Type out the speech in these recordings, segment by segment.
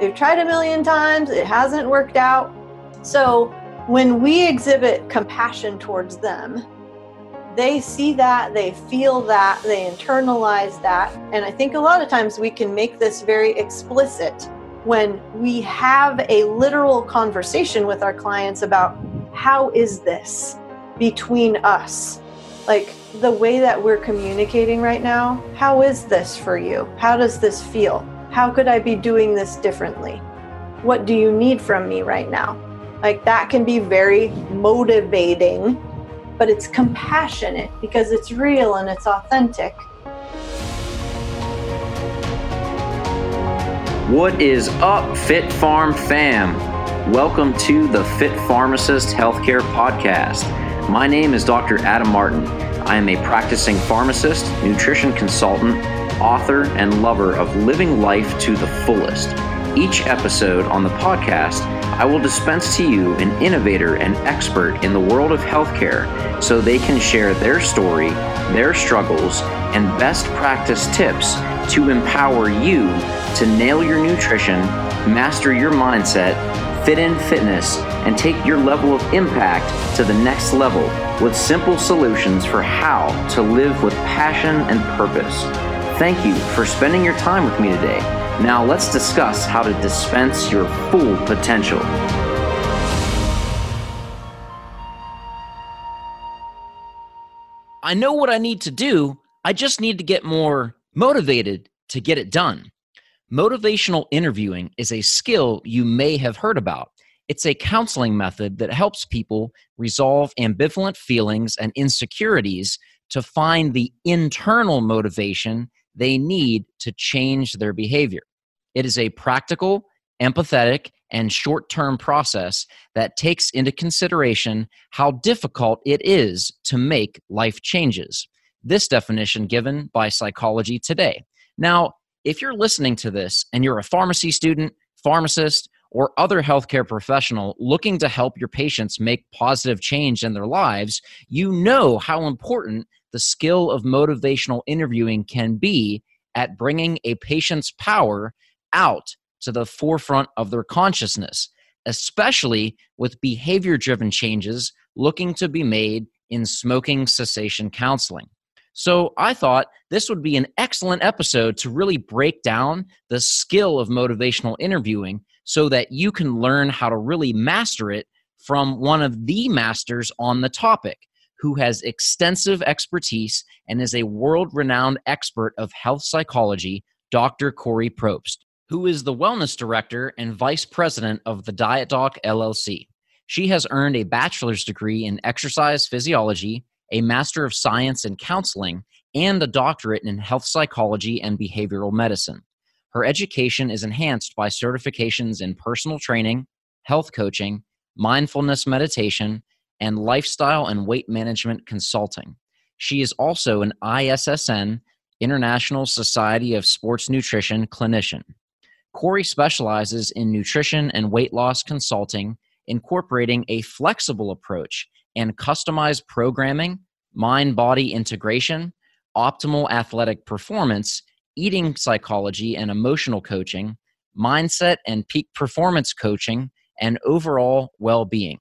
They've tried a million times, it hasn't worked out. So when we exhibit compassion towards them, they see that, they feel that, they internalize that. And I think a lot of times we can make this very explicit when we have a literal conversation with our clients about how is this between us? Like the way that we're communicating right now, how is this for you? How does this feel? How could I be doing this differently? What do you need from me right now? Like that can be very motivating but it's compassionate because it's real and it's authentic. What is up, Fit Farm fam? Welcome to the Fit Pharmacist Healthcare Podcast. My name is Dr. Adam Martin. I am a practicing pharmacist, nutrition consultant, author, and lover of living life to the fullest. Each episode on the podcast, I will dispense to you an innovator and expert in the world of healthcare so they can share their story, their struggles, and best practice tips to empower you to nail your nutrition, master your mindset, fit in fitness, and take your level of impact to the next level with simple solutions for how to live with passion and purpose. Thank you for spending your time with me today. Now, let's discuss how to dispense your full potential. I know what I need to do. I just need to get more motivated to get it done. Motivational interviewing is a skill you may have heard about. It's a counseling method that helps people resolve ambivalent feelings and insecurities to find the internal motivation they need to change their behavior. It is a practical, empathetic, and short term process that takes into consideration how difficult it is to make life changes. This definition given by Psychology Today. Now, if you're listening to this and you're a pharmacy student, pharmacist, or other healthcare professional looking to help your patients make positive change in their lives, you know how important the skill of motivational interviewing can be at bringing a patient's power out to the forefront of their consciousness, especially with behavior driven changes looking to be made in smoking cessation counseling. So, I thought this would be an excellent episode to really break down the skill of motivational interviewing so that you can learn how to really master it from one of the masters on the topic who has extensive expertise and is a world renowned expert of health psychology, Dr. Kori Propst who is the wellness director and vice president of the Diet Doc LLC. She has earned a bachelor's degree in exercise physiology, a master of science in counseling, and a doctorate in health psychology and behavioral medicine. Her education is enhanced by certifications in personal training, health coaching, mindfulness meditation, and lifestyle and weight management consulting. She is also an ISSN, International Society of Sports Nutrition clinician. Kori specializes in nutrition and weight loss consulting, incorporating a flexible approach and customized programming, mind body integration, optimal athletic performance, eating psychology and emotional coaching, mindset and peak performance coaching, and overall well being.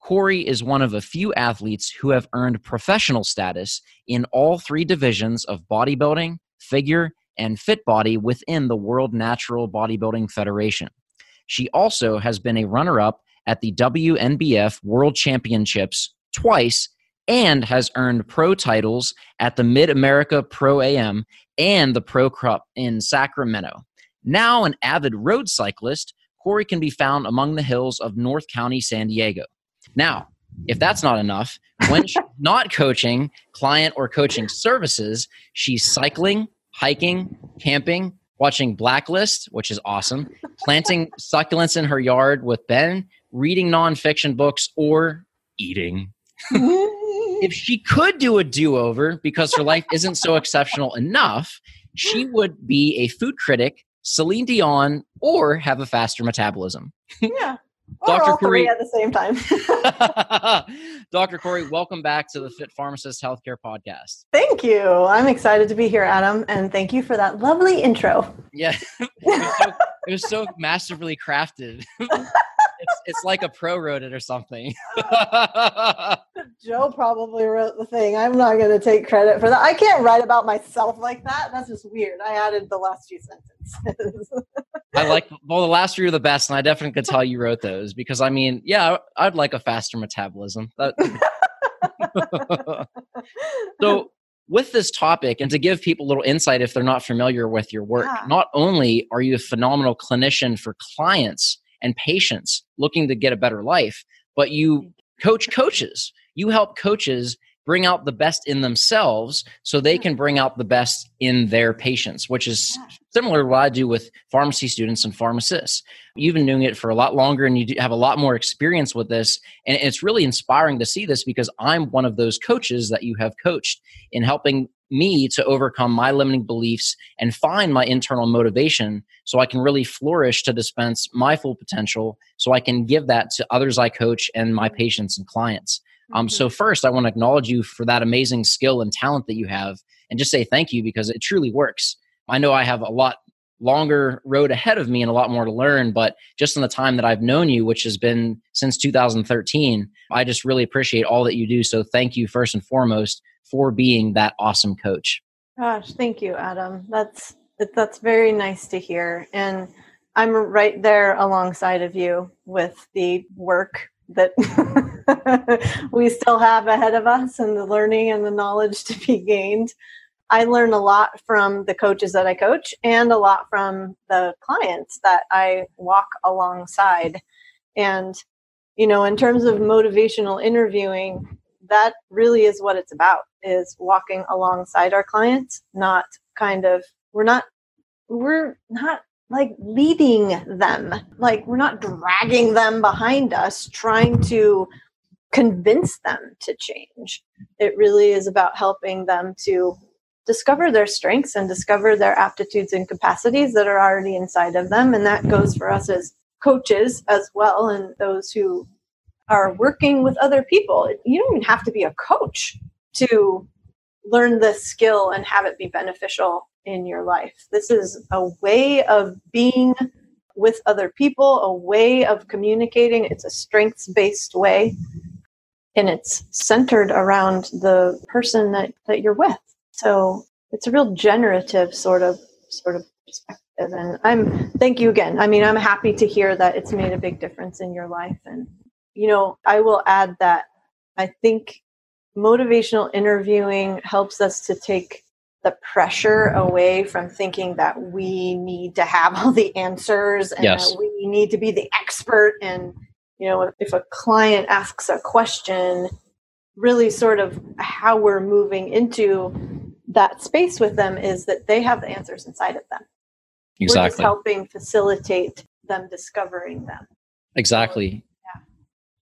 Kori is one of a few athletes who have earned professional status in all three divisions of bodybuilding, figure, and fit body within the World Natural Bodybuilding Federation. She also has been a runner up at the WNBF World Championships twice and has earned pro titles at the Mid America Pro AM and the Pro Cup in Sacramento. Now an avid road cyclist, Kori can be found among the hills of North County, San Diego. Now, if that's not enough, when she's not coaching client or coaching services, she's cycling, hiking, camping, watching Blacklist, which is awesome, planting succulents in her yard with Ben, reading nonfiction books, or eating. if she could do a do over because her life isn't so exceptional enough, she would be a food critic, Celine Dion, or have a faster metabolism. Yeah. Dr. Kori at the same time. Dr. Kori, welcome back to the Fit Pharmacist Healthcare Podcast. Thank you. I'm excited to be here, Adam, and thank you for that lovely intro. Yeah, it was so, it it was so masterfully crafted. it's, it's like a pro wrote it or something. Joe probably wrote the thing. I'm not going to take credit for that. I can't write about myself like that. That's just weird. I added the last few sentences. I like well the last three are the best, and I definitely could tell you wrote those because I mean, yeah, I'd like a faster metabolism. That, so with this topic and to give people a little insight if they're not familiar with your work yeah. not only are you a phenomenal clinician for clients and patients looking to get a better life, but you coach coaches. You help coaches bring out the best in themselves so they can bring out the best in their patients, which is similar to what I do with pharmacy students and pharmacists. You've been doing it for a lot longer and you have a lot more experience with this. And it's really inspiring to see this because I'm one of those coaches that you have coached in helping me to overcome my limiting beliefs and find my internal motivation so I can really flourish to dispense my full potential so I can give that to others I coach and my patients and clients. Um, mm-hmm. so, first, I want to acknowledge you for that amazing skill and talent that you have and just say thank you because it truly works. I know I have a lot longer road ahead of me and a lot more to learn. But just in the time that I've known you, which has been since 2013, I just really appreciate all that you do. So thank you first and foremost for being that awesome coach. Gosh, thank you, Adam. That's that's very nice to hear, and I'm right there alongside of you with the work that we still have ahead of us and the learning and the knowledge to be gained. I learn a lot from the coaches that I coach and a lot from the clients that I walk alongside. And, you know, in terms of motivational interviewing, that really is what it's about is walking alongside our clients, not kind of we're not we're not like leading them. Like we're not dragging them behind us trying to convince them to change. It really is about helping them to discover their strengths and discover their aptitudes and capacities that are already inside of them. And that goes for us as coaches as well and those who are working with other people. You don't even have to be a coach to learn this skill and have it be beneficial in your life. This is a way of being with other people, a way of communicating. It's a strengths based way, and it's centered around the person that, that you're with. So it's a real generative sort of sort of perspective. And I'm thank you again. I mean, I'm happy to hear that it's made a big difference in your life and you know, I will add that I think motivational interviewing helps us to take the pressure away from thinking that we need to have all the answers and yes. that we need to be the expert and you know if, a client asks a question really sort of how we're moving into that space with them is that they have the answers inside of them exactly we're just helping facilitate them discovering them exactly Yeah.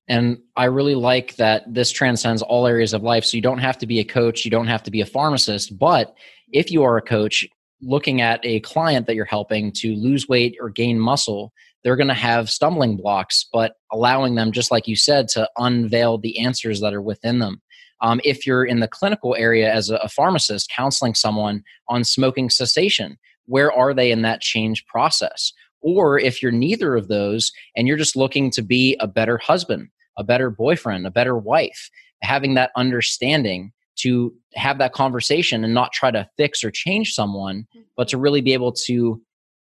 and I really like that this transcends all areas of life. So you don't have to be a coach, you don't have to be a pharmacist. But if you are a coach looking at a client that you're helping to lose weight or gain muscle, they're going to have stumbling blocks, but allowing them, just like you said, to unveil the answers that are within them. Um, if you're in the clinical area as a, a pharmacist counseling someone on smoking cessation, where are they in that change process? Or if you're neither of those and you're just looking to be a better husband, a better boyfriend, a better wife, having that understanding to have that conversation and not try to fix or change someone, but to really be able to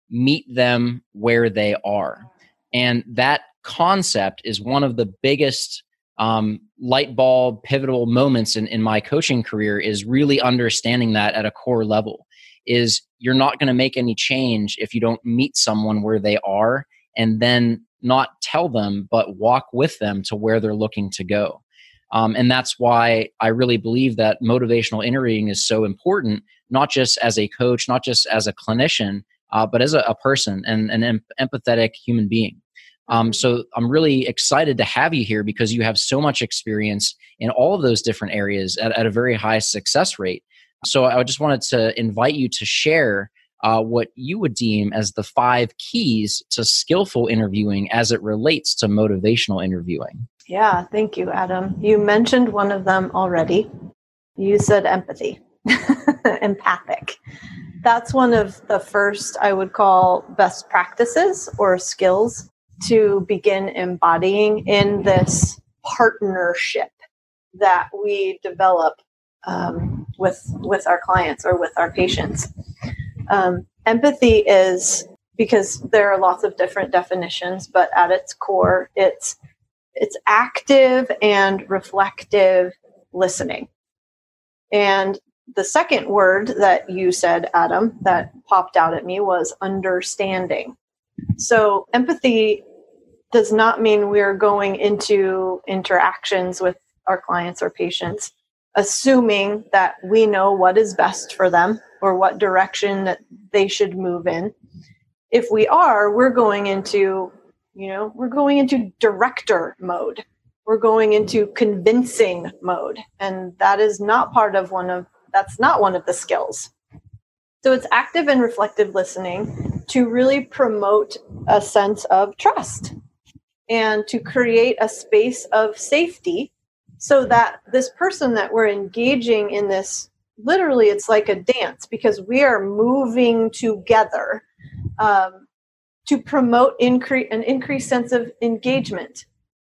meet them where they are. And that concept is one of the biggest um, light bulb pivotal moments in, in my coaching career is really understanding that at a core level is you're not going to make any change if you don't meet someone where they are and then not tell them, but walk with them to where they're looking to go. Um, and that's why I really believe that motivational interviewing is so important, not just as a coach, not just as a clinician, uh, but as a, a, person and an em- empathetic human being. Um, so I'm really excited to have you here because you have so much experience in all of those different areas at, at a very high success rate. So I just wanted to invite you to share uh, what you would deem as the five keys to skillful interviewing as it relates to motivational interviewing. Yeah, thank you, Adam. You mentioned one of them already. You said empathy, empathic. That's one of the first I would call best practices or skills to begin embodying in this partnership that we develop um, with with our clients or with our patients. Um, empathy is because there are lots of different definitions, but at its core, it's it's active and reflective listening. And the second word that you said, Adam, that popped out at me was understanding. So empathy does not mean we're going into interactions with our clients or patients assuming that we know what is best for them or what direction that they should move in. If we are we're going into you know we're going into director mode. We're going into convincing mode. And that is not part of one of that's not one of the skills. So it's active and reflective listening to really promote a sense of trust and to create a space of safety so that this person that we're engaging in this literally it's like a dance because we are moving together um, to promote increase an increased sense of engagement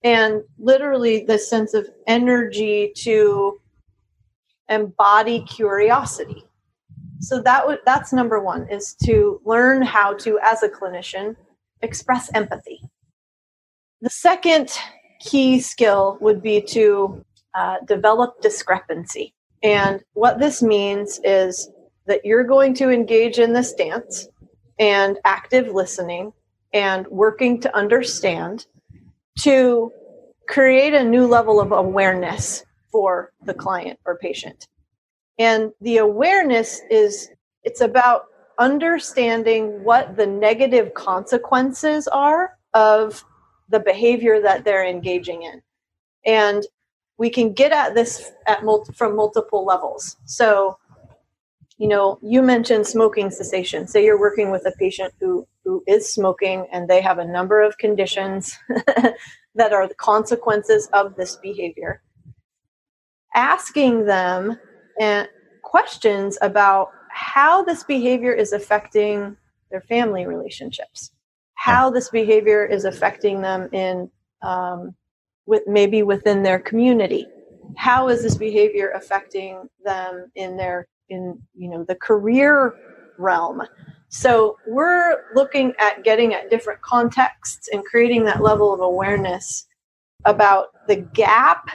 and literally the sense of energy to embody curiosity so that w- that's number one is to learn how to as a clinician express empathy the second key skill would be to uh, develop discrepancy. And what this means is that you're going to engage in this dance and active listening and working to understand to create a new level of awareness for the client or patient. And the awareness is it's about understanding what the negative consequences are of the behavior that they're engaging in. And we can get at this at mul- from multiple levels. So, you know, you mentioned smoking cessation. Say you're working with a patient who, who is smoking and they have a number of conditions that are the consequences of this behavior. Asking them and questions about how this behavior is affecting their family relationships. How this behavior is affecting them in um, with maybe within their community. How is this behavior affecting them in their in you know the career realm? So we're looking at getting at different contexts and creating that level of awareness about the gap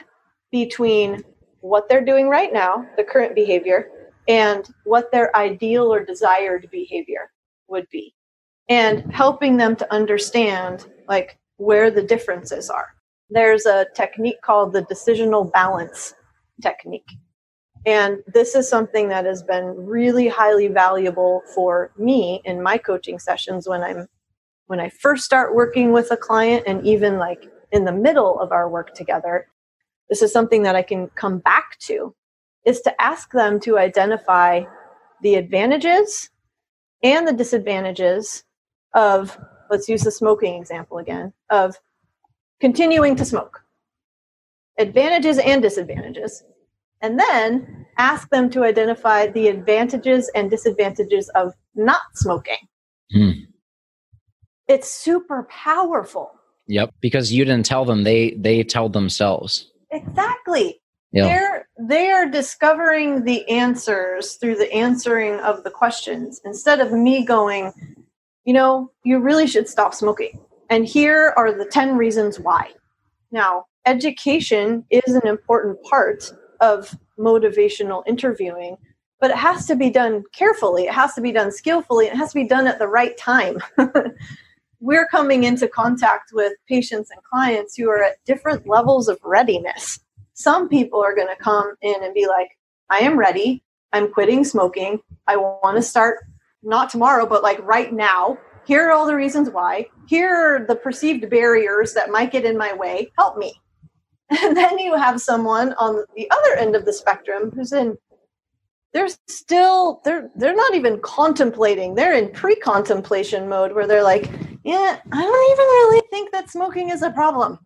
between what they're doing right now the current behavior and what their ideal or desired behavior would be and helping them to understand like where the differences are. There's a technique called the decisional balance technique. And this is something that has been really highly valuable for me in my coaching sessions when I'm when I first start working with a client and even like in the middle of our work together. This is something that I can come back to is to ask them to identify the advantages and the disadvantages of let's use the smoking example again of continuing to smoke. Advantages and disadvantages. And then ask them to identify the advantages and disadvantages of not smoking. Hmm. it's super powerful. Yep because you didn't tell them they they tell themselves exactly yep. they're they are discovering the answers through the answering of the questions instead of me going you know, you really should stop smoking. And here are the 10 reasons why. Now, education is an important part of motivational interviewing, but it has to be done carefully. It has to be done skillfully. It has to be done at the right time. We're coming into contact with patients and clients who are at different levels of readiness. Some people are going to come in and be like, I am ready. I'm quitting smoking. I want to start not tomorrow, but like right now. Here are all the reasons why. Here are the perceived barriers that might get in my way. Help me. And then you have someone on the other end of the spectrum who's in they're still they're they're not even contemplating. They're in pre-contemplation mode where they're like, yeah, I don't even really think that smoking is a problem.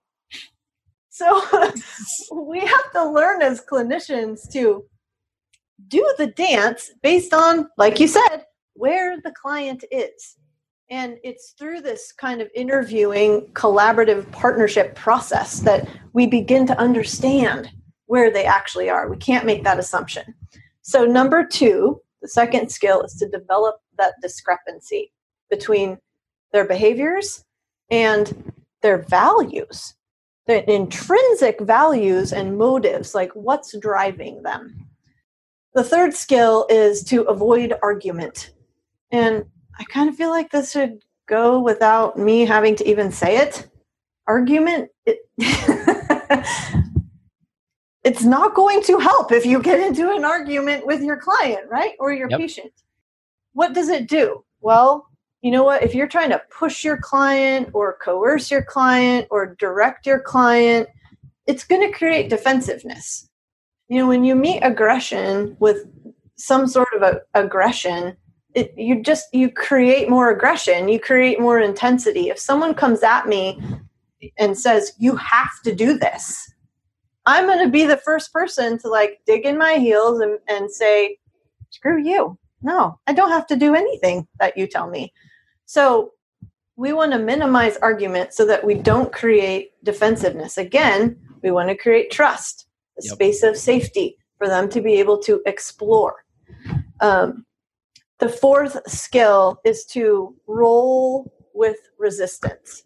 So we have to learn as clinicians to do the dance based on, like you said, where the client is. And it's through this kind of interviewing, collaborative partnership process that we begin to understand where they actually are. We can't make that assumption. So, number two, the second skill is to develop that discrepancy between their behaviors and their values, the intrinsic values and motives, like what's driving them. The third skill is to avoid argument. And I kind of feel like this should go without me having to even say it. Argument, it it's not going to help if you get into an argument with your client, right? Or your yep. patient. What does it do? Well, you know what? If you're trying to push your client or coerce your client or direct your client, it's going to create defensiveness. You know, when you meet aggression with some sort of a, aggression, it, you just you create more aggression you create more intensity if someone comes at me and says you have to do this i'm going to be the first person to like dig in my heels and, and say screw you no i don't have to do anything that you tell me so we want to minimize argument so that we don't create defensiveness again we want to create trust a yep. space of safety for them to be able to explore um, the fourth skill is to roll with resistance.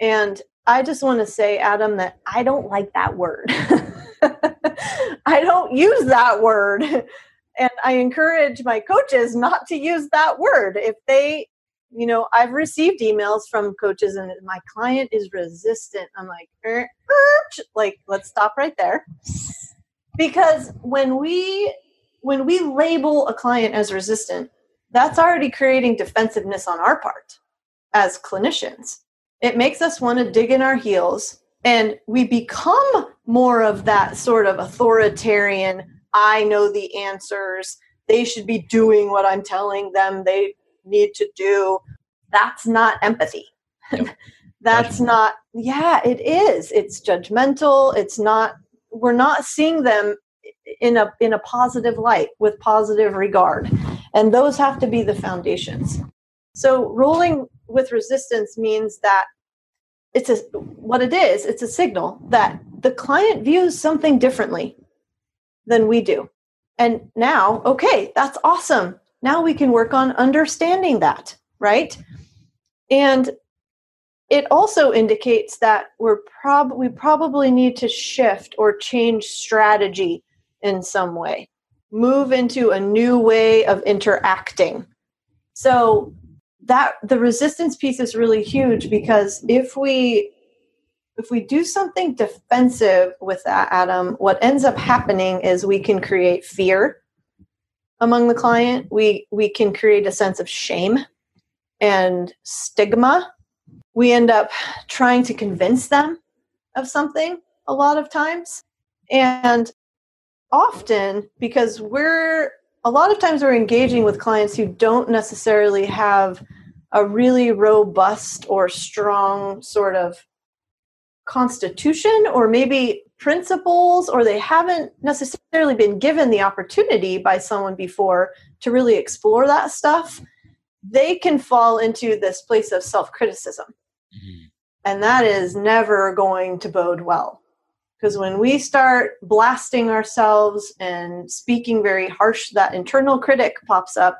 And I just want to say, Adam, that I don't like that word. I don't use that word. And I encourage my coaches not to use that word. If they, you know, I've received emails from coaches and my client is resistant. I'm like, er, er, like, let's stop right there. Because when we when we label a client as resistant, that's already creating defensiveness on our part as clinicians. It makes us want to dig in our heels and we become more of that sort of authoritarian, I know the answers, they should be doing what I'm telling them they need to do. That's not empathy. Yep. That's not, yeah, it is. It's judgmental. It's not, we're not seeing them in a in a positive light with positive regard and those have to be the foundations so rolling with resistance means that it's a what it is it's a signal that the client views something differently than we do and now okay that's awesome now we can work on understanding that right? And it also indicates that we're prob we probably need to shift or change strategy in some way, move into a new way of interacting. So that the resistance piece is really huge because if we if we do something defensive with that Adam, what ends up happening is we can create fear among the client. We we can create a sense of shame and stigma. We end up trying to convince them of something a lot of times. And often because we're a lot of times we're engaging with clients who don't necessarily have a really robust or strong sort of constitution or maybe principles or they haven't necessarily been given the opportunity by someone before to really explore that stuff they can fall into this place of self-criticism. Mm-hmm. and that is never going to bode well. Because when we start blasting ourselves and speaking very harsh that internal critic pops up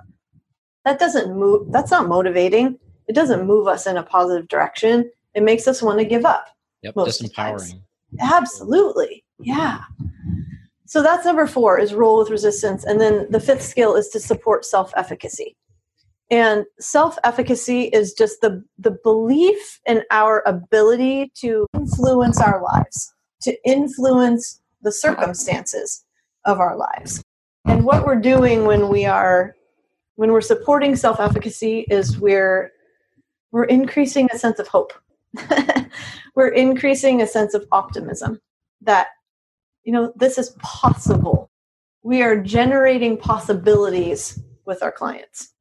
that doesn't move that's not motivating. It doesn't move us in a positive direction. It makes us want to give up yep disempowering absolutely yeah so that's number four is roll with resistance and then the fifth skill is to support self-efficacy and self-efficacy is just the the belief in our ability to influence our lives to influence the circumstances of our lives. And what we're doing when we are when we're supporting self-efficacy is we're we're increasing a sense of hope. we're increasing a sense of optimism that you know this is possible. We are generating possibilities with our clients.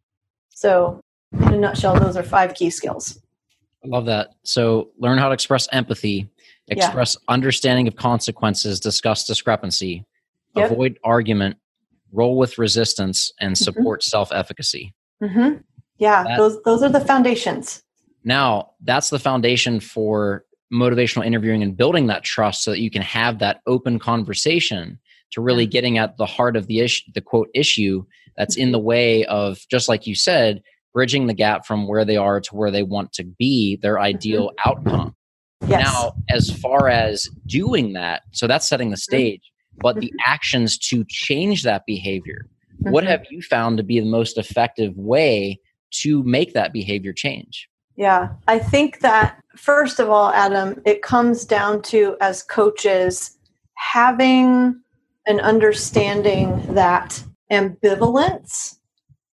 So, in a nutshell, those are five key skills. I love that. So, learn how to express empathy, express yeah. understanding of consequences, discuss discrepancy, yep. avoid argument, roll with resistance, and mm-hmm. support mm-hmm. self efficacy. Mm-hmm. Yeah, that, those those are the foundations. Now, that's the foundation for motivational interviewing and building that trust so that you can have that open conversation to really getting at the heart of the issue the quote issue that's in the way of just like you said bridging the gap from where they are to where they want to be their mm-hmm. ideal mm-hmm. outcome yes. now as far as doing that so that's setting the mm-hmm. stage but the mm-hmm. actions to change that behavior mm-hmm. what have you found to be the most effective way to make that behavior change yeah i think that first of all adam it comes down to as coaches having an understanding that ambivalence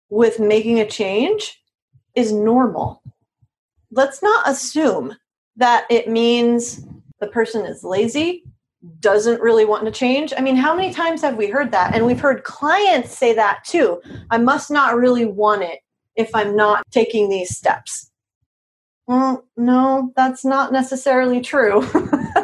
with making a change is normal. Let's not assume that it means the person is lazy, doesn't really want to change. I mean, how many times have we heard that? And we've heard clients say that too. I must not really want it if I'm not taking these steps. Well, no, that's not necessarily true.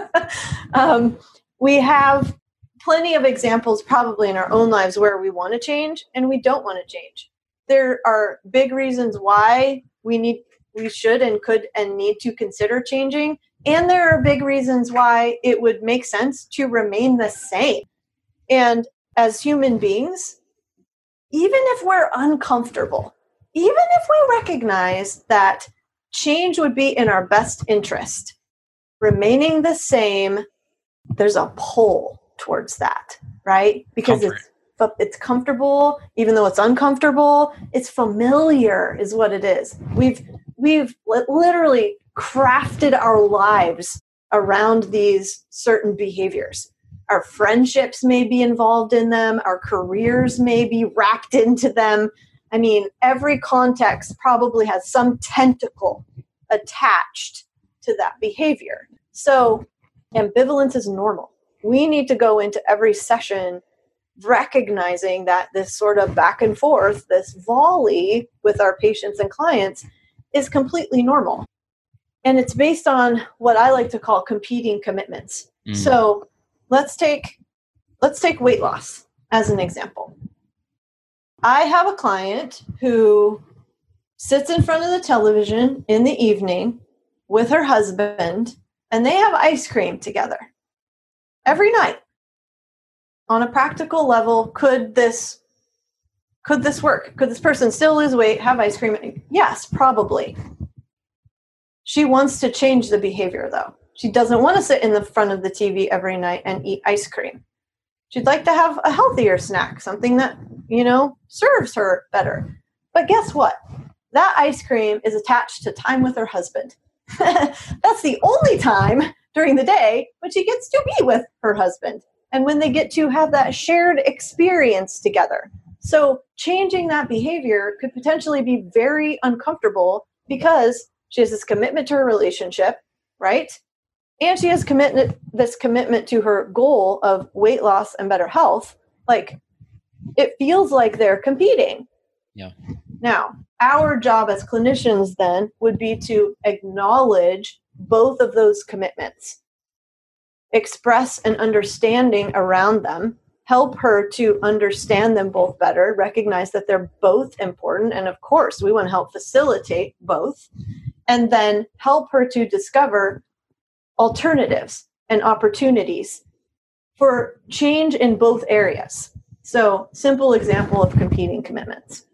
um, we have plenty of examples probably in our own lives where we want to change and we don't want to change. There are big reasons why we need we should and could and need to consider changing and there are big reasons why it would make sense to remain the same. And as human beings, even if we're uncomfortable, even if we recognize that change would be in our best interest, remaining the same, there's a pull towards that, right? Because Comfort. it's it's comfortable even though it's uncomfortable it's familiar is what it is we've we've literally crafted our lives around these certain behaviors our friendships may be involved in them our careers may be wrapped into them i mean every context probably has some tentacle attached to that behavior so ambivalence is normal we need to go into every session recognizing that this sort of back and forth, this volley with our patients and clients is completely normal. And it's based on what I like to call competing commitments. Mm. So let's take let's take weight loss as an example. I have a client who sits in front of the television in the evening with her husband and they have ice cream together every night. On a practical level could this could this work? Could this person still lose weight have ice cream? Yes probably. She wants to change the behavior though. She doesn't want to sit in the front of the tv every night and eat ice cream she'd like to have a healthier snack something that you know serves her better but guess what that ice cream is attached to time with her husband that's the only time during the day when she gets to be with her husband and when they get to have that shared experience together. So, changing that behavior could potentially be very uncomfortable because she has this commitment to her relationship, right? And she has commitment this commitment to her goal of weight loss and better health. Like it feels like they're competing. Yeah. Now, our job as clinicians then would be to acknowledge both of those commitments, express an understanding around them, help her to understand them both better, recognize that they're both important. And of course, we want to help facilitate both, and then help her to discover alternatives and opportunities for change in both areas. So, simple example of competing commitments.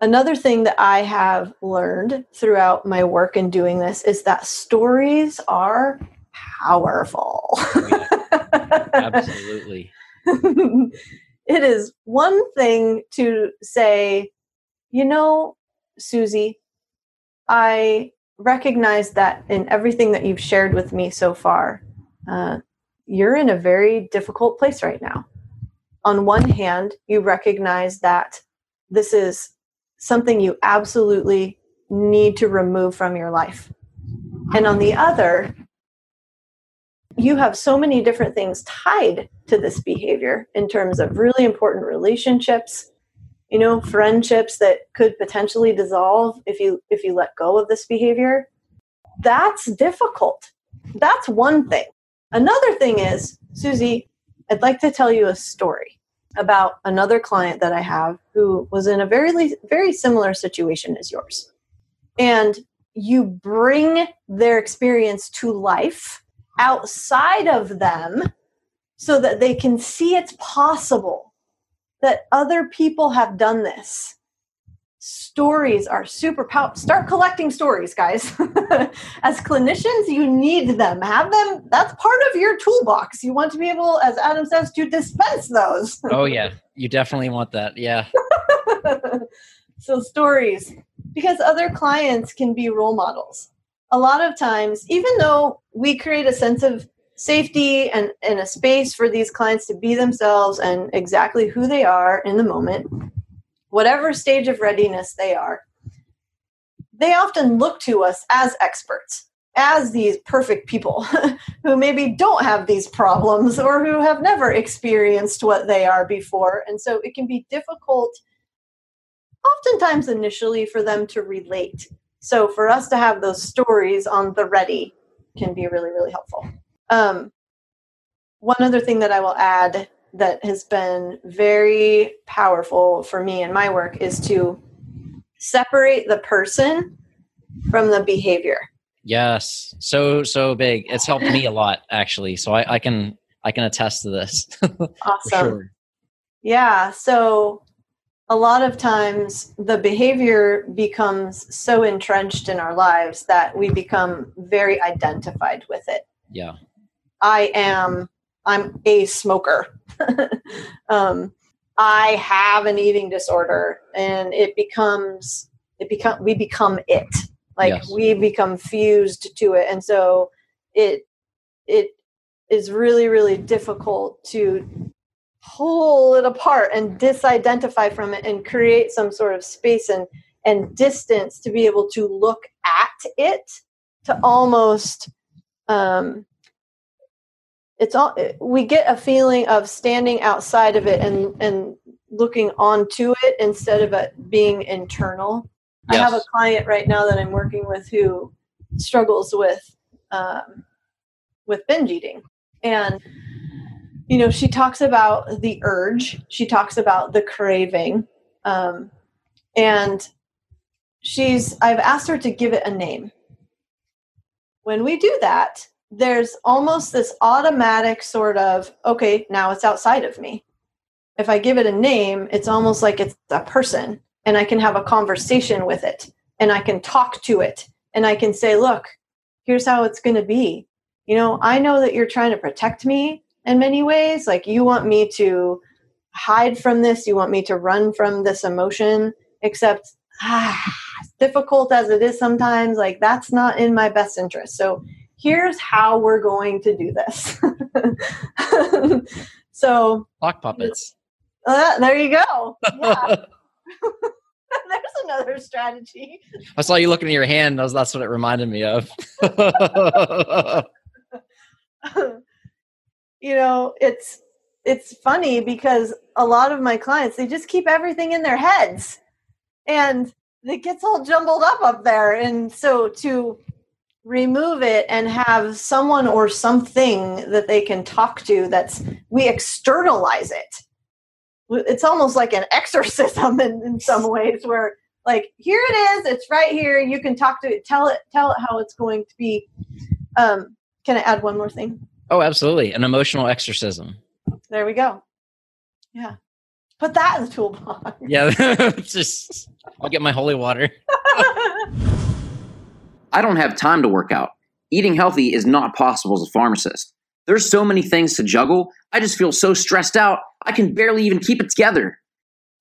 Another thing that I have learned throughout my work in doing this is that stories are powerful. Absolutely. it is one thing to say, you know, Susie, I recognize that in everything that you've shared with me so far, uh, you're in a very difficult place right now. On one hand, you recognize that this is something you absolutely need to remove from your life. And on the other, you have so many different things tied to this behavior in terms of really important relationships, you know, friendships that could potentially dissolve if you if you let go of this behavior. That's difficult. That's one thing. Another thing is, Susie, I'd like to tell you a story. about another client that I have who was in a very very similar situation as yours. And you bring their experience to life outside of them so that they can see it's possible that other people have done this stories are super powerful. Start collecting stories, guys. as clinicians, you need them. Have them. That's part of your toolbox. You want to be able, as Adam says, to dispense those. oh, yeah. You definitely want that. Yeah. so, stories, because other clients can be role models. A lot of times, even though we create a sense of safety and, and a space for these clients to be themselves and exactly who they are in the moment, whatever stage of readiness they are, they often look to us as experts, as these perfect people who maybe don't have these problems or who have never experienced what they are before. And so it can be difficult, oftentimes initially, for them to relate. So for us to have those stories on the ready can be really, really helpful. Um, one other thing that I will add that has been very powerful for me in my work is to separate the person from the behavior. Yes, so so big. It's helped me a lot actually. So I, I can I can attest to this. awesome. Sure. Yeah. So a lot of times the behavior becomes so entrenched in our lives that we become very identified with it. Yeah. I am I'm a smoker. um, I have an eating disorder, and it becomes it become we become it. Like yes. we become fused to it, and so it it is really really difficult to pull it apart and disidentify from it and create some sort of space and and distance to be able to look at it to almost um, it's all we get a feeling of standing outside of it and and looking onto it instead of it being internal. Yes. i have a client right now that i'm working with who struggles with um, with binge eating. And you know she talks about the urge she talks about the craving um, and she's i've asked her to give it a name. When we do that there's almost this automatic sort of okay now it's outside of me. If i give it a name it's almost like it's a person and i can have a conversation with it and i can talk to it and i can say look here's how it's going to be. You know i know that you're trying to protect me in many ways. Like you want me to hide from this. You want me to run from this emotion except ah, difficult as it is sometimes. Like that's not in my best interest. So here's how we're going to do this. so lock puppets. Uh, there you go. Yeah. There's another strategy. I saw you looking at your hand. That's, that's what it reminded me of. you know, it's it's funny because a lot of my clients they just keep everything in their heads, and it gets all jumbled up up there. And so to remove it and have someone or something that they can talk to that's we externalize it. It's almost like an exorcism in, in some ways where like here it is it's right here you can talk to it tell it tell it how it's going to be. Um can i add one more thing? Oh absolutely an emotional exorcism. There we go. Yeah. Put that in the toolbox. Yeah just i'll get my holy water I don't have time to work out. Eating healthy is not possible as a pharmacist. There's so many things to juggle. I just feel so stressed out, I can barely even keep it together.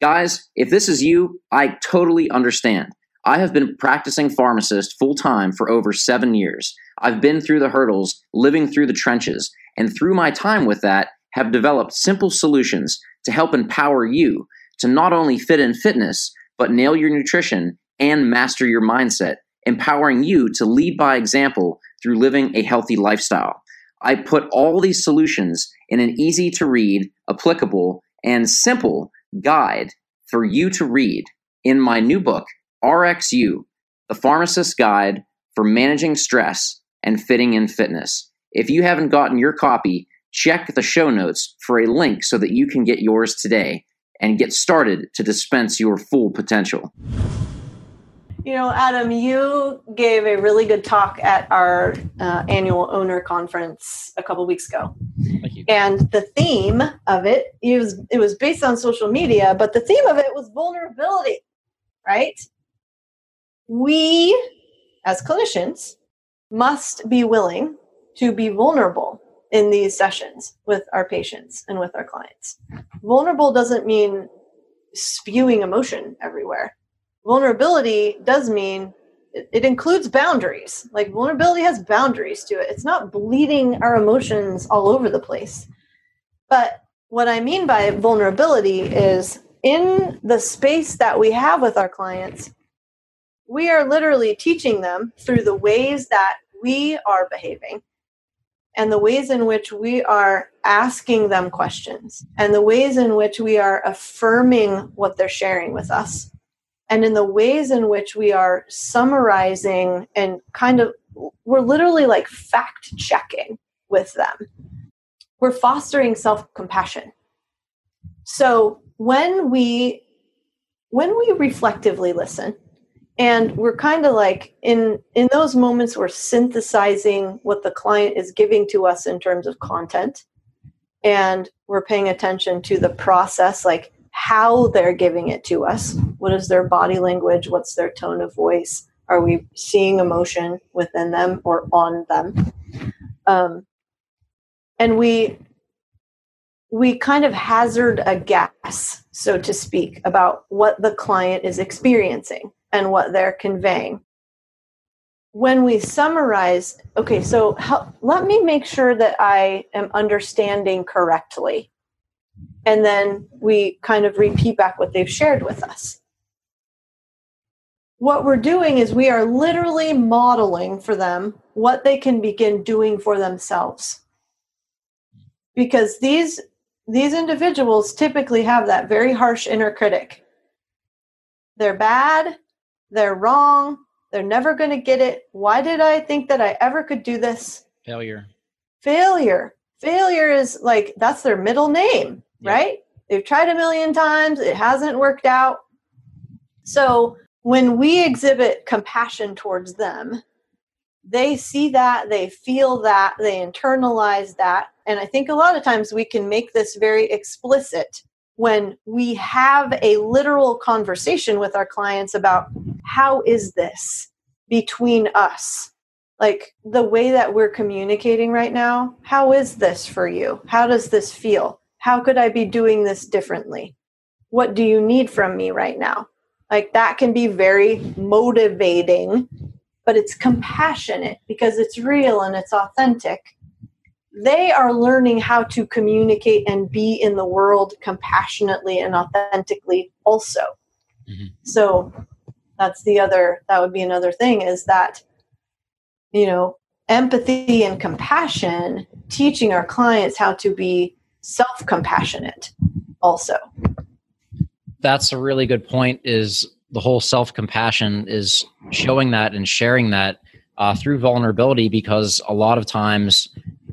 Guys, if this is you, I totally understand. I have been practicing pharmacist full time for over seven years. I've been through the hurdles, living through the trenches, and through my time with that, have developed simple solutions to help empower you to not only fit in fitness, but nail your nutrition and master your mindset empowering you to lead by example through living a healthy lifestyle. I put all these solutions in an easy to read, applicable, and simple guide for you to read in my new book, RxU, The Pharmacist's Guide for Managing Stress and Fitting in Fitness. If you haven't gotten your copy, check the show notes for a link so that you can get yours today and get started to dispense your full potential. You know, Adam, you gave a really good talk at our uh, annual owner conference a couple weeks ago. Thank you. And the theme of it, it was it was based on social media, but the theme of it was vulnerability, right? We as clinicians must be willing to be vulnerable in these sessions with our patients and with our clients. Vulnerable doesn't mean spewing emotion everywhere. Vulnerability does mean it, it, includes boundaries. Like vulnerability has boundaries to it. It's not bleeding our emotions all over the place. But what I mean by vulnerability is in the space that we have with our clients, we are literally teaching them through the ways that we are behaving and the ways in which we are asking them questions and the ways in which we are affirming what they're sharing with us and in the ways in which we are summarizing and kind of we're literally like fact checking with them. We're fostering self-compassion. So when we when we reflectively listen and we're kind of like in in those moments we're synthesizing what the client is giving to us in terms of content and we're paying attention to the process like how they're giving it to us what is their body language what's their tone of voice are we seeing emotion within them or on them um, and we we kind of hazard a guess so to speak about what the client is experiencing and what they're conveying. When we summarize, okay, so let me make sure that I am understanding correctly. And then we kind of repeat back what they've shared with us. What we're doing is we are literally modeling for them what they can begin doing for themselves. Because these these individuals typically have that very harsh inner critic. They're bad, they're wrong. They're never going to get it. Why did I think that I ever could do this? Failure. Failure. Failure is like that's their middle name, yep. right? They've tried a million times, it hasn't worked out. So when we exhibit compassion towards them, they see that, they feel that, they internalize that. And I think a lot of times we can make this very explicit when we have a literal conversation with our clients about how is this between us like the way that we're communicating right now how is this for you how does this feel how could i be doing this differently? What do you need from me right now? Like that can be very motivating but it's compassionate because it's real and it's authentic. They are learning how to communicate and be in the world compassionately and authentically also. Mm-hmm. so that's the other that would be another thing is that you know empathy and compassion teaching our clients how to be self-compassionate also that's a really good point is the whole self-compassion is showing that and sharing that uh, through vulnerability because a lot of times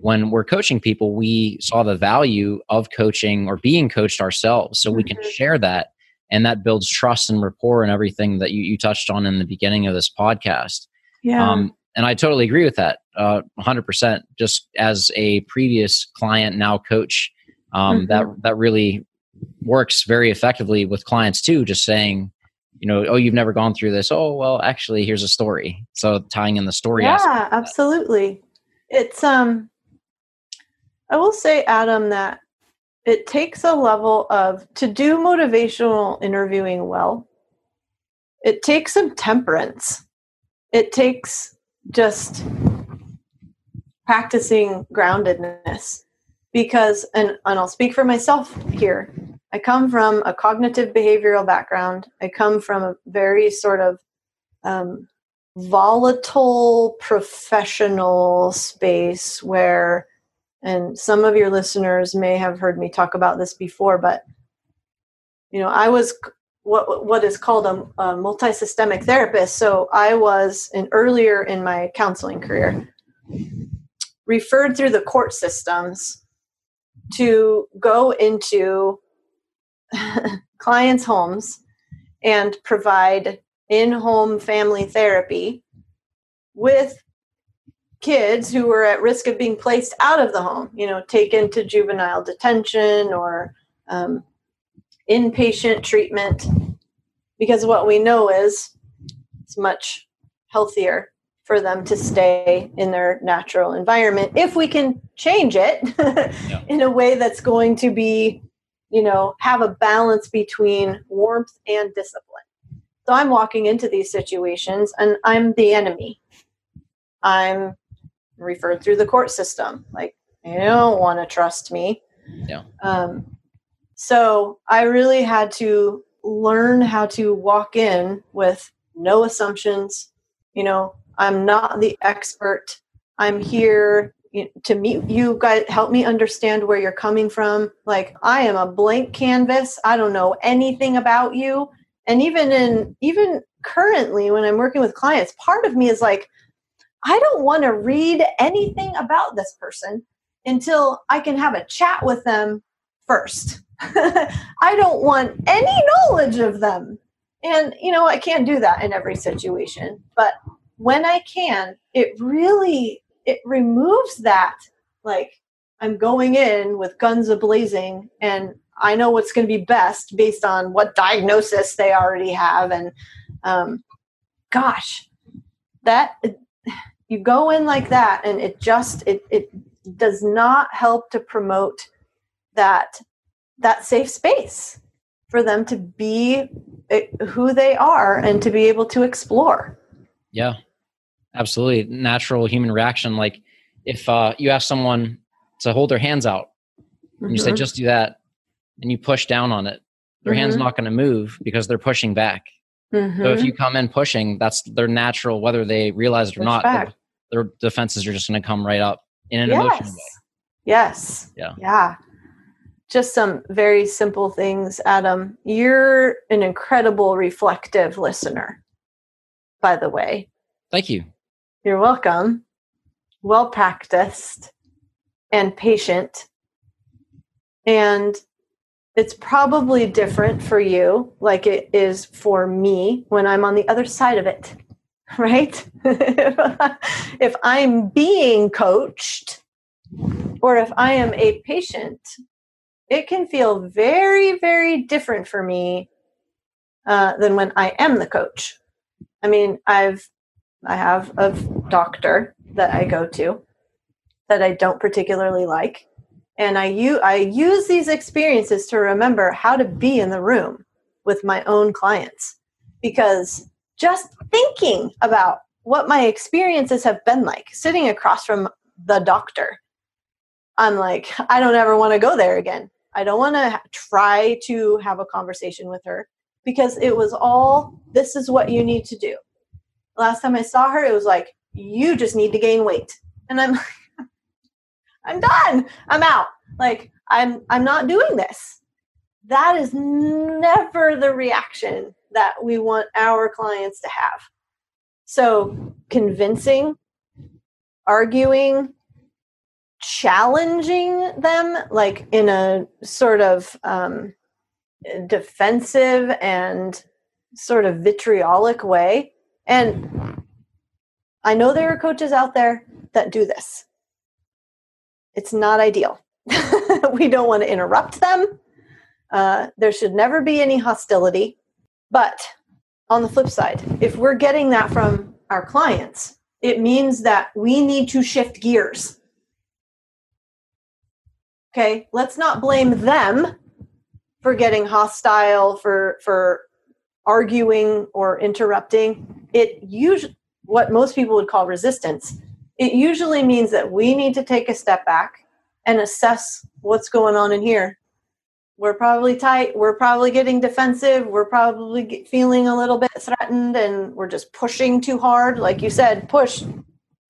when we're coaching people, we saw the value of coaching or being coached ourselves. So we can mm-hmm. share that. And that builds trust and rapport and everything that you, you touched on in the beginning of this podcast. Yeah. Um, and I totally agree with that, uh, 100%. Just as a previous client, now coach, um, mm-hmm. that that really works very effectively with clients too. Just saying, you know, oh, you've never gone through this. Oh, well, actually, here's a story. So tying in the story. Yeah, absolutely. It's um, I will say, Adam, that it takes a level of to do motivational interviewing well, it takes some temperance. It takes just practicing groundedness because and, and I'll speak for myself here. I come from a cognitive behavioral background. I come from a very sort of um, volatile professional space where and some of your listeners may have heard me talk about this before but you know i was what what is called a, a multi-systemic therapist so i was in earlier in my counseling career referred through the court systems to go into clients' homes and provide in home family therapy with kids who were at risk of being placed out of the home, you know, taken to juvenile detention or um, inpatient treatment. Because what we know is it's much healthier for them to stay in their natural environment if we can change it yeah. in a way that's going to be you know have a balance between warmth and discipline. So i'm walking into these situations and i'm the enemy. I'm referred through the court system. Like you don't want to trust me. Yeah. Um, so i really had to learn how to walk in with no assumptions you know I'm not the expert. I'm here to meet you guys help me understand where you're coming from. Like i am a blank canvas. I don't know anything about you. And even in even currently when i'm working with clients part of me is like i don't want to read anything about this person until i can have a chat with them first. I don't want any knowledge of them. And you know i can't do that in every situation but when I can, it really it removes that like I'm going in with guns a blazing and I know what's going to be best based on what diagnosis they already have and um, gosh that you go in like that and it just it it does not help to promote that that safe space for them to be who they are and to be able to explore. Yeah absolutely. Natural human reaction. Like if uh, you ask someone to hold their hands out and you say mm-hmm. just do that and you push down on it their mm-hmm. hand's not going to move because they're pushing back. Mm-hmm. so if you come in pushing that's their natural whether they realize it or Push not their, their, defenses are just going to come right up in an yes. emotional way. Yes. Yeah. Yeah. Just some very simple things adam. You're an incredible reflective listener by the way. Thank you you're welcome. Well practiced and patient. And it's probably different for you, like it is for me when I'm on the other side of it, right? if I'm being coached or if I am a patient, it can feel very, very different for me uh, than when I am the coach. I mean, I've I have a doctor that I go to that I don't particularly like. And I, u- I use these experiences to remember how to be in the room with my own clients. Because just thinking about what my experiences have been like sitting across from the doctor, I'm like, I don't ever want to go there again. I don't want to try to have a conversation with her because it was all this is what you need to do last time I saw her, it was like, you just need to gain weight. And I'm I'm done. I'm out. Like I'm I'm not doing this. That is never the reaction that we want our clients to have. So convincing, arguing, challenging them like in a sort of um, defensive and sort of vitriolic way and I know there are coaches out there that do this. It's not ideal. we don't want to interrupt them. Uh, there should never be any hostility. But on the flip side, if we're getting that from our clients, it means that we need to shift gears. Okay, let's not blame them for getting hostile, for for arguing or interrupting, it usually what most people would call resistance. It usually means that we need to take a step back and assess what's going on in here. We're probably tight. We're probably getting defensive. We're probably feeling a little bit threatened, and we're just pushing too hard. Like you said, push,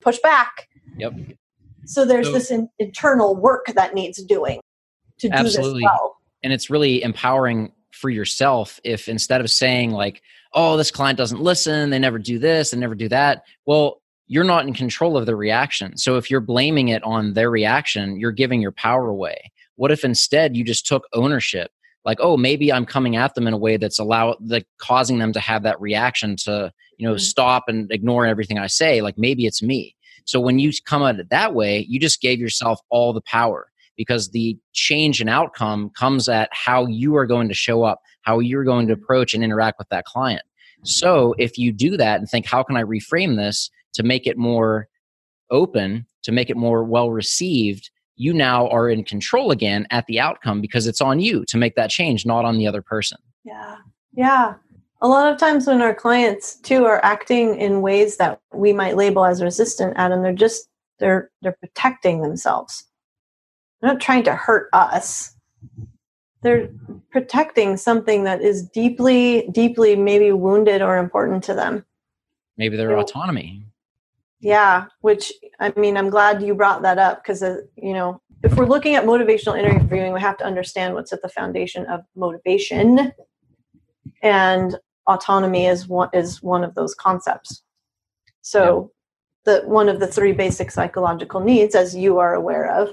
push back. Yep. So there's so, this in, internal work that needs doing to absolutely. do this well. And it's really empowering for yourself if instead of saying like oh this client doesn't listen they never do this they never do that well you're not in control of the reaction. So if you're blaming it on their reaction you're giving your power away. What if instead you just took ownership? Like oh maybe i'm coming at them in a way that's allow like causing them to have that reaction to you know mm-hmm. stop and ignore everything i say like maybe it's me. So when you come at it that way you just gave yourself all the power because the change in outcome comes at how you are going to show up how you're going to approach and interact with that client so if you do that and think how can i reframe this to make it more open to make it more well received you now are in control again at the outcome because it's on you to make that change, not on the other person. Yeah. Yeah. A lot of times when our clients too are acting in ways that we might label as resistant, Adam, they're just they're they're protecting themselves. They're not trying to hurt us. They're protecting something that is deeply, deeply maybe wounded or important to them. Maybe their autonomy. Yeah, which I mean, I'm glad you brought that up because, uh, you know, if we're looking at motivational interviewing, we have to understand what's at the foundation of motivation. And autonomy is one, is one of those concepts. So, yeah. the one of the three basic psychological needs, as you are aware of,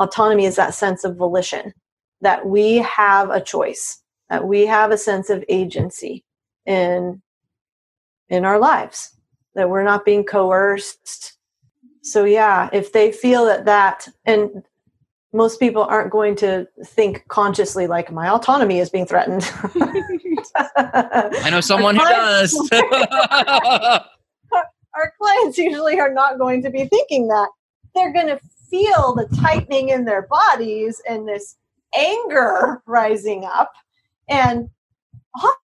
autonomy is that sense of volition that we have a choice, that we have a sense of agency in in our lives that we're not being coerced. So, yeah, if they feel that that, and most people aren't going to think consciously like my autonomy is being threatened. I know someone who does. our clients usually are not going to be thinking that. They're going to feel the tightening in their bodies and this anger rising up. And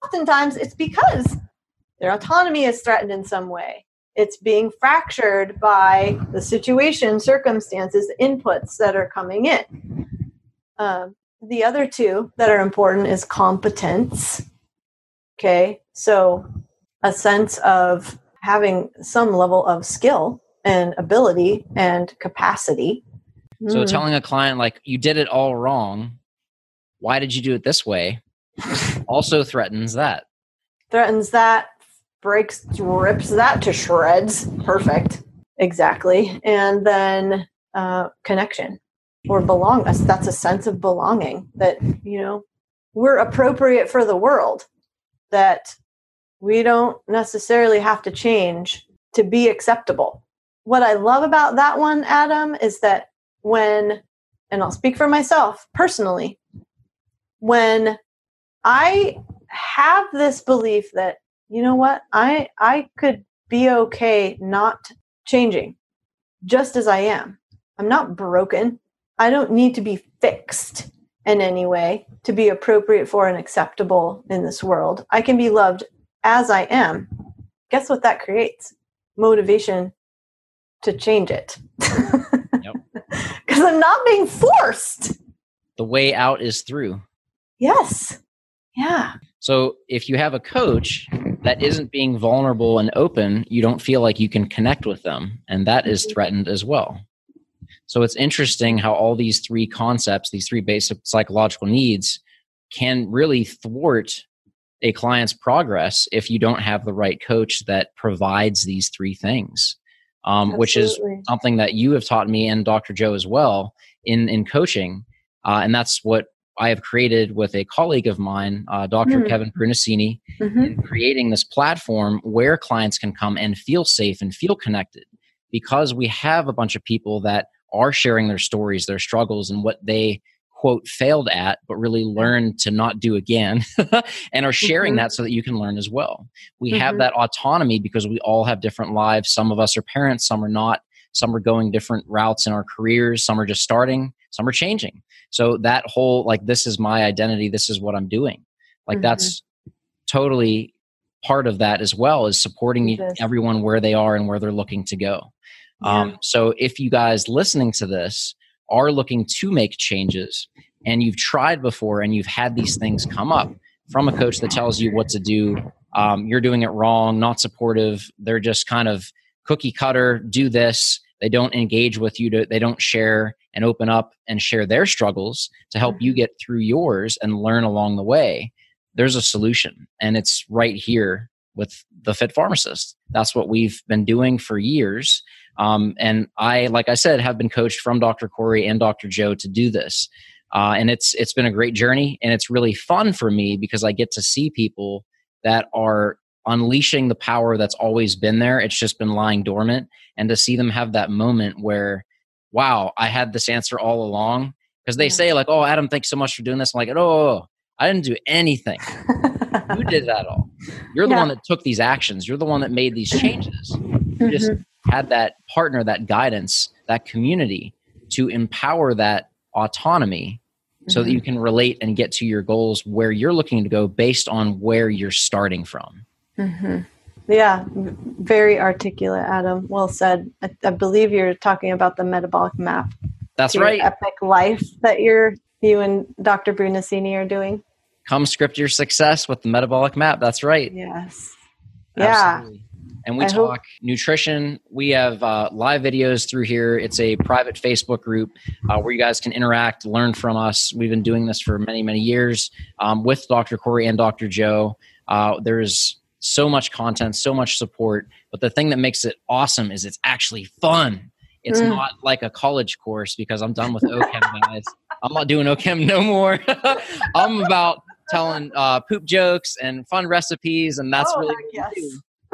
oftentimes it's because their autonomy is threatened in some way. It's being fractured by the situation, circumstances, inputs that are coming in. Um, the other two that are important is competence. Okay, so a sense of having some level of skill and ability and capacity. So mm. telling a client like you did it all wrong, why did you do it this way? also threatens that. Threatens that breaks rips that to shreds perfect exactly and then uh, connection or belong that's, that's a sense of belonging that you know we're appropriate for the world that we don't necessarily have to change to be acceptable what i love about that one adam is that when and i'll speak for myself personally when i have this belief that you know what i i could be okay not changing just as i am. I'm not broken. I don't need to be fixed in any way to be appropriate for and acceptable in this world. I can be loved as i am. Guess what that creates? Motivation to change it because i'm not being forced the way out is through yes yeah so if you have a coach that isn't being vulnerable and open, you don't feel like you can connect with them. And that is mm-hmm. threatened as well. So it's interesting how all these three concepts, these three basic psychological needs, can really thwart a client's progress if you don't have the right coach that provides these three things. Um, which is something that you have taught me and Dr. Joe as well in in coaching, uh, and that's what I have created with a colleague of mine, uh, doctor mm-hmm. Kevin Brunacini, mm-hmm. creating this platform where clients can come and feel safe and feel connected because we have a bunch of people that are sharing their stories, their struggles, and what they quote failed at, but really learned to not do again, and are sharing mm-hmm. that so that you can learn as well. We have mm-hmm. that autonomy because we all have different lives. Some of us are parents, some are not. Some are going different routes in our careers, some are just starting, some are changing. So that whole like this is my identity, this is what I'm doing. Like mm-hmm. that's totally part of that as well is supporting everyone where they are and where they're looking to go. Yeah. Um, so if you guys listening to this are looking to make changes and you've tried before and you've had these things come up from a coach that tells you what to do, um, you're doing it wrong, not supportive, they're just kind of cookie cutter, do this. They don't engage with you, to, they don't share and open up and share their struggles to help you get through yours and learn along the way, there's a solution. And it's right here with the Fit Pharmacist. That's what we've been doing for years. Um, and I, like I said, have been coached from Dr. Kori and Dr. Joe to do this. Uh, and it's it's been a great journey, and it's really fun for me because I get to see people that are unleashing the power that's always been there. It's just been lying dormant, and to see them have that moment where, wow, I had this answer all along. Because they say like, "Oh, Adam, thanks so much for doing this." I'm like, "Oh, I didn't do anything. you did that all. You're the yeah. one that took these actions. You're the one that made these changes. Mm-hmm. Had that partner, that guidance, that community to empower that autonomy so mm-hmm. that you can relate and get to your goals where you're looking to go based on where you're starting from. Mm-hmm. Yeah, very articulate, Adam. Well said. I, I, believe you're talking about the metabolic map. That's right. Epic life that you're you and Dr. Brunacini are doing. Come script your success with the metabolic map. That's right. Yes. Absolutely. Yeah and we I talk hope- nutrition. We have uh, live videos through here. It's a private Facebook group uh, where you guys can interact, learn from us. We've been doing this for many, many years um, with Dr. Kori and Dr. Joe. Uh, there's so much content, so much support. But the thing that makes it awesome is it's actually fun. It's mm. not like a college course because I'm done with OChem guys. I'm not doing OChem no more. I'm about telling uh, poop jokes and fun recipes, and that's oh, really yes.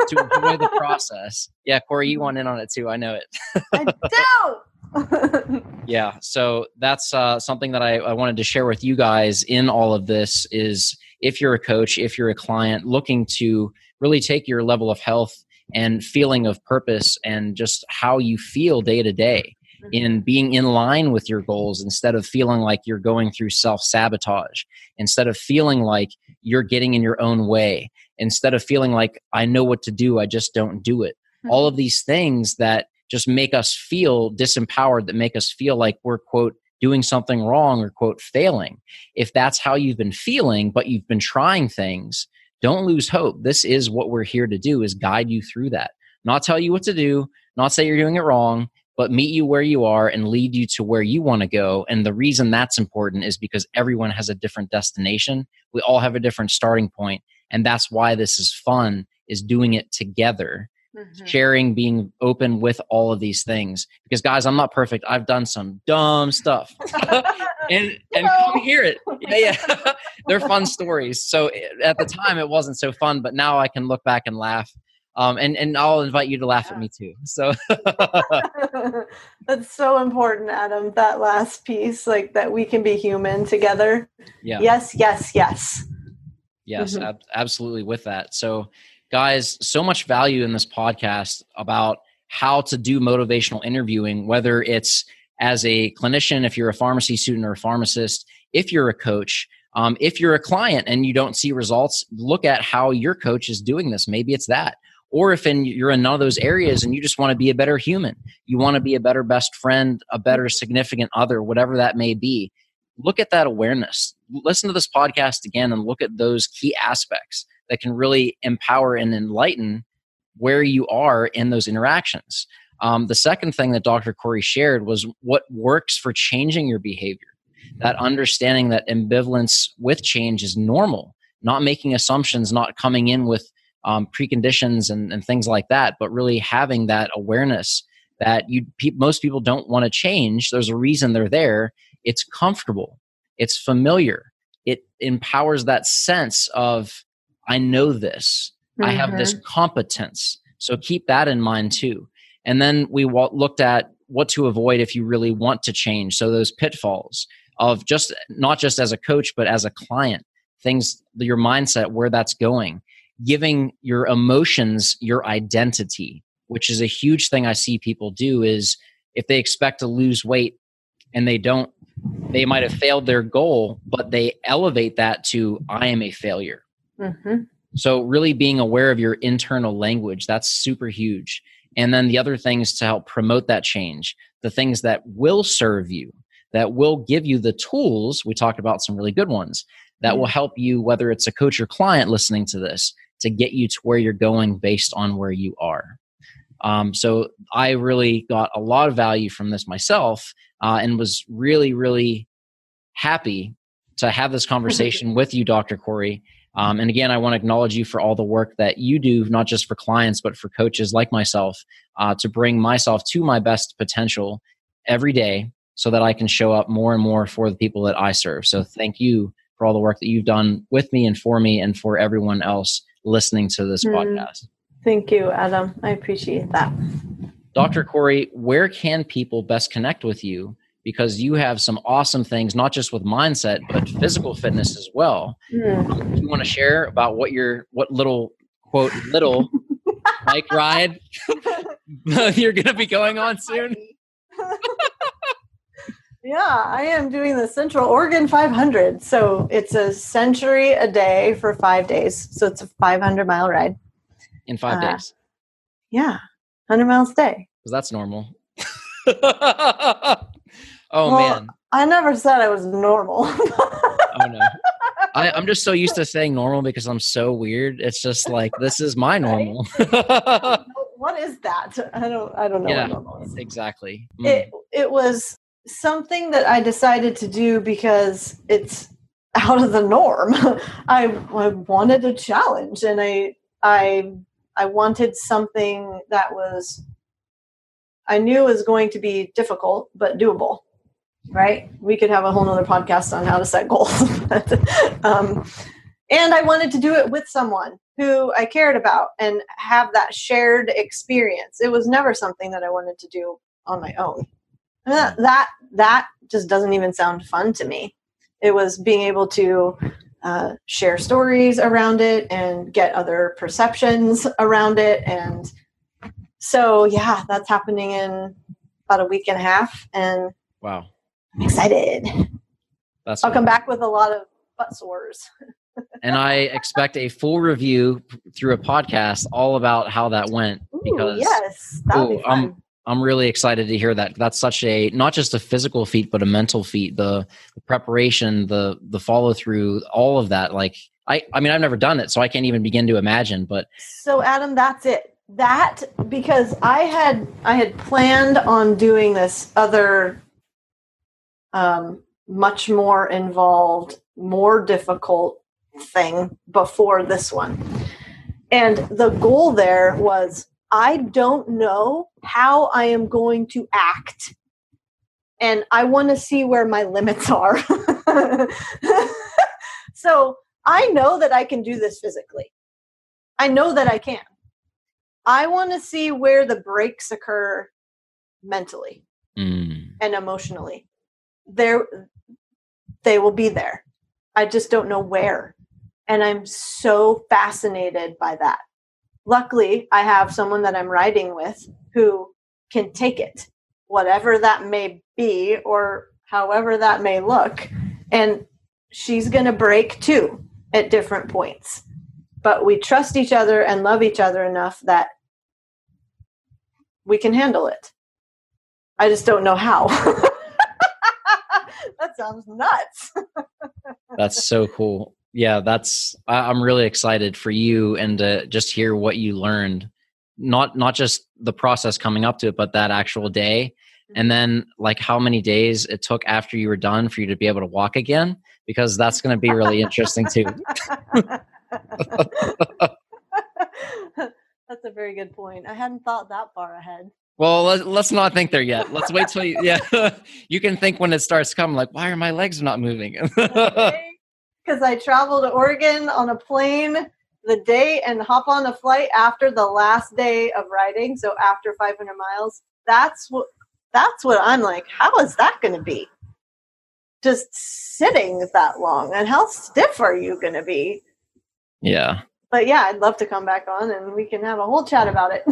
To enjoy the process. Yeah, Kori, you want in on it too. I know it. I do. yeah, so that's uh, something that I, I wanted to share with you guys in all of this is if you're a coach, if you're a client looking to really take your level of health and feeling of purpose and just how you feel day to day in being in line with your goals instead of feeling like you're going through self sabotage, instead of feeling like you're getting in your own way, instead of feeling like I know what to do, I just don't do it. Mm-hmm. All of these things that just make us feel disempowered, that make us feel like we're, quote, doing something wrong or, quote, failing. If that's how you've been feeling, but you've been trying things, don't lose hope. This is what we're here to do is guide you through that. Not tell you what to do, not say you're doing it wrong, but meet you where you are and lead you to where you want to go. And the reason that's important is because everyone has a different destination. We all have a different starting point, and that's why this is fun is doing it together. Mm-hmm. Sharing, being open with all of these things. Because guys, I'm not perfect. I've done some dumb stuff. and and come hear it. Yeah, yeah. They're fun stories. So eh, at the time it wasn't so fun, but now I can look back and laugh um, and and I'll invite you to laugh at me too. So that's so important, Adam. That last piece, like that we can be human together. Yeah. Yes. Yes. Yes. Yes. Mm-hmm. Ab- absolutely. With that, so guys, so much value in this podcast about how to do motivational interviewing, whether it's as a clinician, if you're a pharmacy student or a pharmacist, if you're a coach. Um, if you're a client and you don't see results, look at how your coach is doing this. Maybe it's that or if in, you're in none of those areas and you just want to be a better human you want to be a better best friend a better significant other whatever that may be look at that awareness listen to this podcast again and look at those key aspects that can really empower and enlighten where you are in those interactions um, the second thing that dr Kori shared was what works for changing your behavior that understanding that ambivalence with change is normal not making assumptions not coming in with um, preconditions and, and things like that, but really having that awareness that you pe- most people don't want to change. There's a reason they're there. It's comfortable. It's familiar. It empowers that sense of I know this. Mm-hmm. I have this mm-hmm. competence. So keep that in mind too. And then we w- looked at what to avoid if you really want to change. So those pitfalls of just not just as a coach, but as a client, things, your mindset, where that's going giving your emotions your identity which is a huge thing i see people do is if they expect to lose weight and they don't they might have failed their goal but they elevate that to i am a failure mm-hmm. so really being aware of your internal language that's super huge and then the other things to help promote that change the things that will serve you that will give you the tools we talked about some really good ones that mm-hmm. will help you whether it's a coach or client listening to this to get you to where you're going based on where you are. Um, so I really got a lot of value from this myself uh, and was really, really happy to have this conversation with you, Dr. Kori. Um, and again, I want to acknowledge you for all the work that you do, not just for clients, but for coaches like myself, uh, to bring myself to my best potential every day so that I can show up more and more for the people that I serve. So thank you for all the work that you've done with me and for me and for everyone else listening to this mm. podcast. Thank you, Adam. I appreciate that. Dr. Kori, where can people best connect with you? Because you have some awesome things, not just with mindset, but physical fitness as well. Mm. you want to share about what your what little quote little bike ride you're going to be going on soon? Yeah, I am doing the Central Oregon 500. So it's a century a day for five days. So it's a 500 mile ride. In five uh, days? Yeah, 100 miles a day. Because that's normal. oh, well, man. I never said I was normal. oh, no. I, am just so used to saying normal because I'm so weird. It's just like, this is my normal. what is that? I don't, I don't know yeah, Exactly. Mm. It, it was something that I decided to do because it's out of the norm. I, I wanted a challenge and I I I wanted something that was I knew was going to be difficult but doable. Right? We could have a whole nother podcast on how to set goals. um, and I wanted to do it with someone who I cared about and have that shared experience. It was never something that I wanted to do on my own that that just doesn't even sound fun to me it was being able to uh, share stories around it and get other perceptions around it. And so yeah that's happening in about a week and a half and wow. I'm excited. That's i'll come back with a lot of butt sores. And i expect a full review through a podcast all about how that went because yes that would be. I'm, I'm really excited to hear that. That's such a not just a physical feat, but a mental feat. The, the preparation, the the follow through, all of that. Like I, I mean, I've never done it, so I can't even begin to imagine. But so, Adam, that's it. That because I had I had planned on doing this other, um, much more involved, more difficult thing before this one, and the goal there was I don't know how I am going to act. And I want to see where my limits are. so I know that I can do this physically. I know that I can. I want to see where the breaks occur mentally mm. and emotionally. There they will be there. I just don't know where. And I'm so fascinated by that luckily i have someone that i'm riding with who can take it whatever that may be or however that may look. And she's going to break too at different points. But we trust each other and love each other enough that we can handle it. I just don't know how. That sounds nuts. That's so cool yeah, that's I'm really excited for you and to just hear what you learned. Not not just the process coming up to it, but that actual day. And mm-hmm. then like how many days it took after you were done for you to be able to walk again because that's going to be really interesting too. that's a very good point. I hadn't thought that far ahead. Well, let's, let's not think there yet. Let's wait till you, yeah, you can think when it starts coming, like, why are my legs not moving? because I travel to Oregon on a plane the day and hop on a flight after the last day of riding. So after 500 miles, that's what that's what I'm like. How is that going to be? Just sitting that long, and how stiff are you going to be? Yeah. But yeah, I'd love to come back on and we can have a whole chat about it.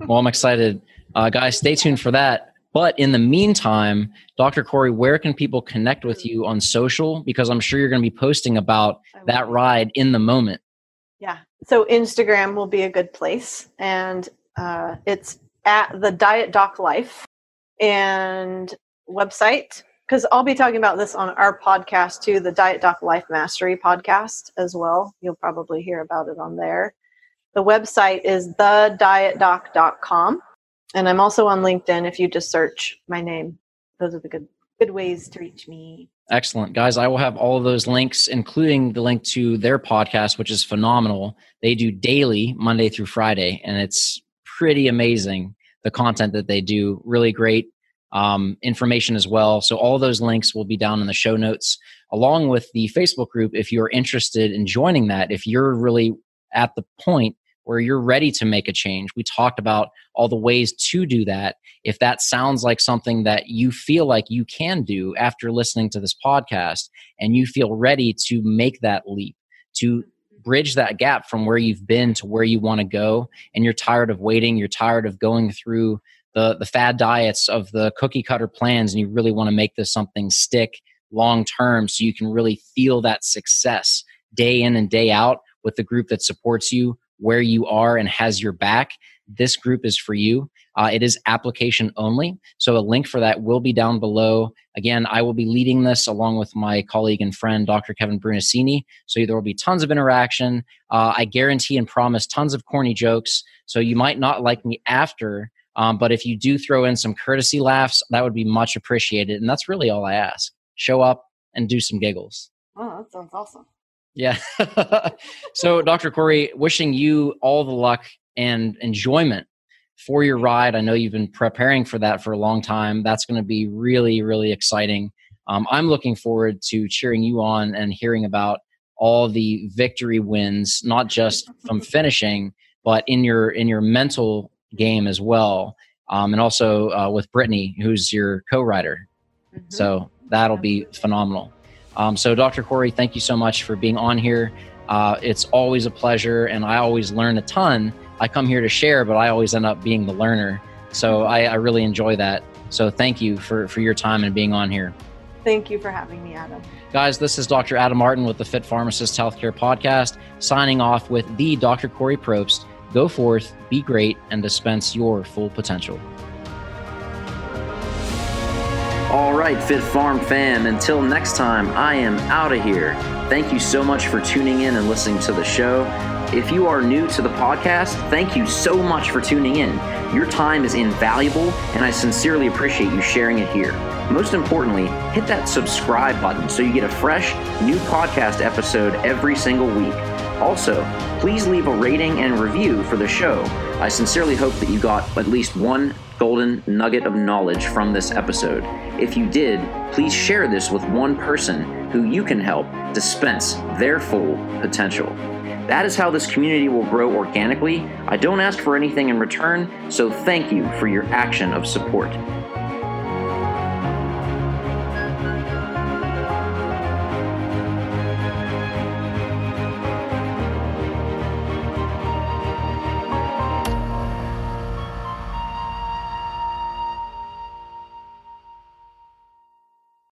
well, I'm excited. Uh, guys, stay tuned for that. But in the meantime, Dr. Kori, where can people connect with you on social? Because I'm sure you're going to be posting about that ride in the moment. Yeah. So Instagram will be a good place. And uh, it's at the Diet Doc Life and website. Because I'll be talking about this on our podcast too, the Diet Doc Life Mastery podcast as well. You'll probably hear about it on there. The website is thedietdoc.com and I'm also on LinkedIn if you just search my name. Those are the good good ways to reach me. Excellent. Guys, I will have all of those links, including the link to their podcast, which is phenomenal. They do daily, Monday through Friday, and it's pretty amazing the content that they do. Really great um, information as well. So, all those links will be down in the show notes, along with the Facebook group if you're interested in joining that. If you're really at the point where you're ready to make a change. We talked about all the ways to do that. If that sounds like something that you feel like you can do after listening to this podcast and you feel ready to make that leap, to bridge that gap from where you've been to where you want to go, and you're tired of waiting, you're tired of going through the, the fad diets of the cookie cutter plans, and you really want to make this something stick long term so you can really feel that success day in and day out with the group that supports you where you are and has your back, this group is for you. Uh, it is application only. So a link for that will be down below. Again, I will be leading this along with my colleague and friend, Dr. Kevin Brunacini. So there will be tons of interaction. Uh, I guarantee and promise tons of corny jokes. So you might not like me after, um, but if you do throw in some courtesy laughs, that would be much appreciated. And that's really all I ask. Show up and do some giggles. Oh, that sounds awesome. Yeah. so, Dr. Kori, wishing you all the luck and enjoyment for your ride. I know you've been preparing for that for a long time. That's going to be really, really exciting. Um, I'm looking forward to cheering you on and hearing about all the victory wins, not just from finishing, but in your in your mental game as well, um, and also uh, with Brittany, who's your co-writer. Mm-hmm. So that'll be phenomenal. Um, so, Dr. Kori, thank you so much for being on here. Uh, it's always a pleasure, and I always learn a ton. I come here to share, but I always end up being the learner. So, I, I really enjoy that. So, thank you for, for your time and being on here. Thank you for having me, Adam. Guys, this is Dr. Adam Martin with the Fit Pharmacist Healthcare Podcast, signing off with the Dr. Kori Propst. Go forth, be great, and dispense your full potential. All right, Fit Farm fam, until next time, I am out of here. Thank you so much for tuning in and listening to the show. If you are new to the podcast, thank you so much for tuning in. Your time is invaluable, and I sincerely appreciate you sharing it here. Most importantly, hit that subscribe button so you get a fresh, new podcast episode every single week. Also, please leave a rating and review for the show. I sincerely hope that you got at least one golden nugget of knowledge from this episode. If you did, please share this with one person who you can help dispense their full potential. That is how this community will grow organically. I don't ask for anything in return, so thank you for your action of support.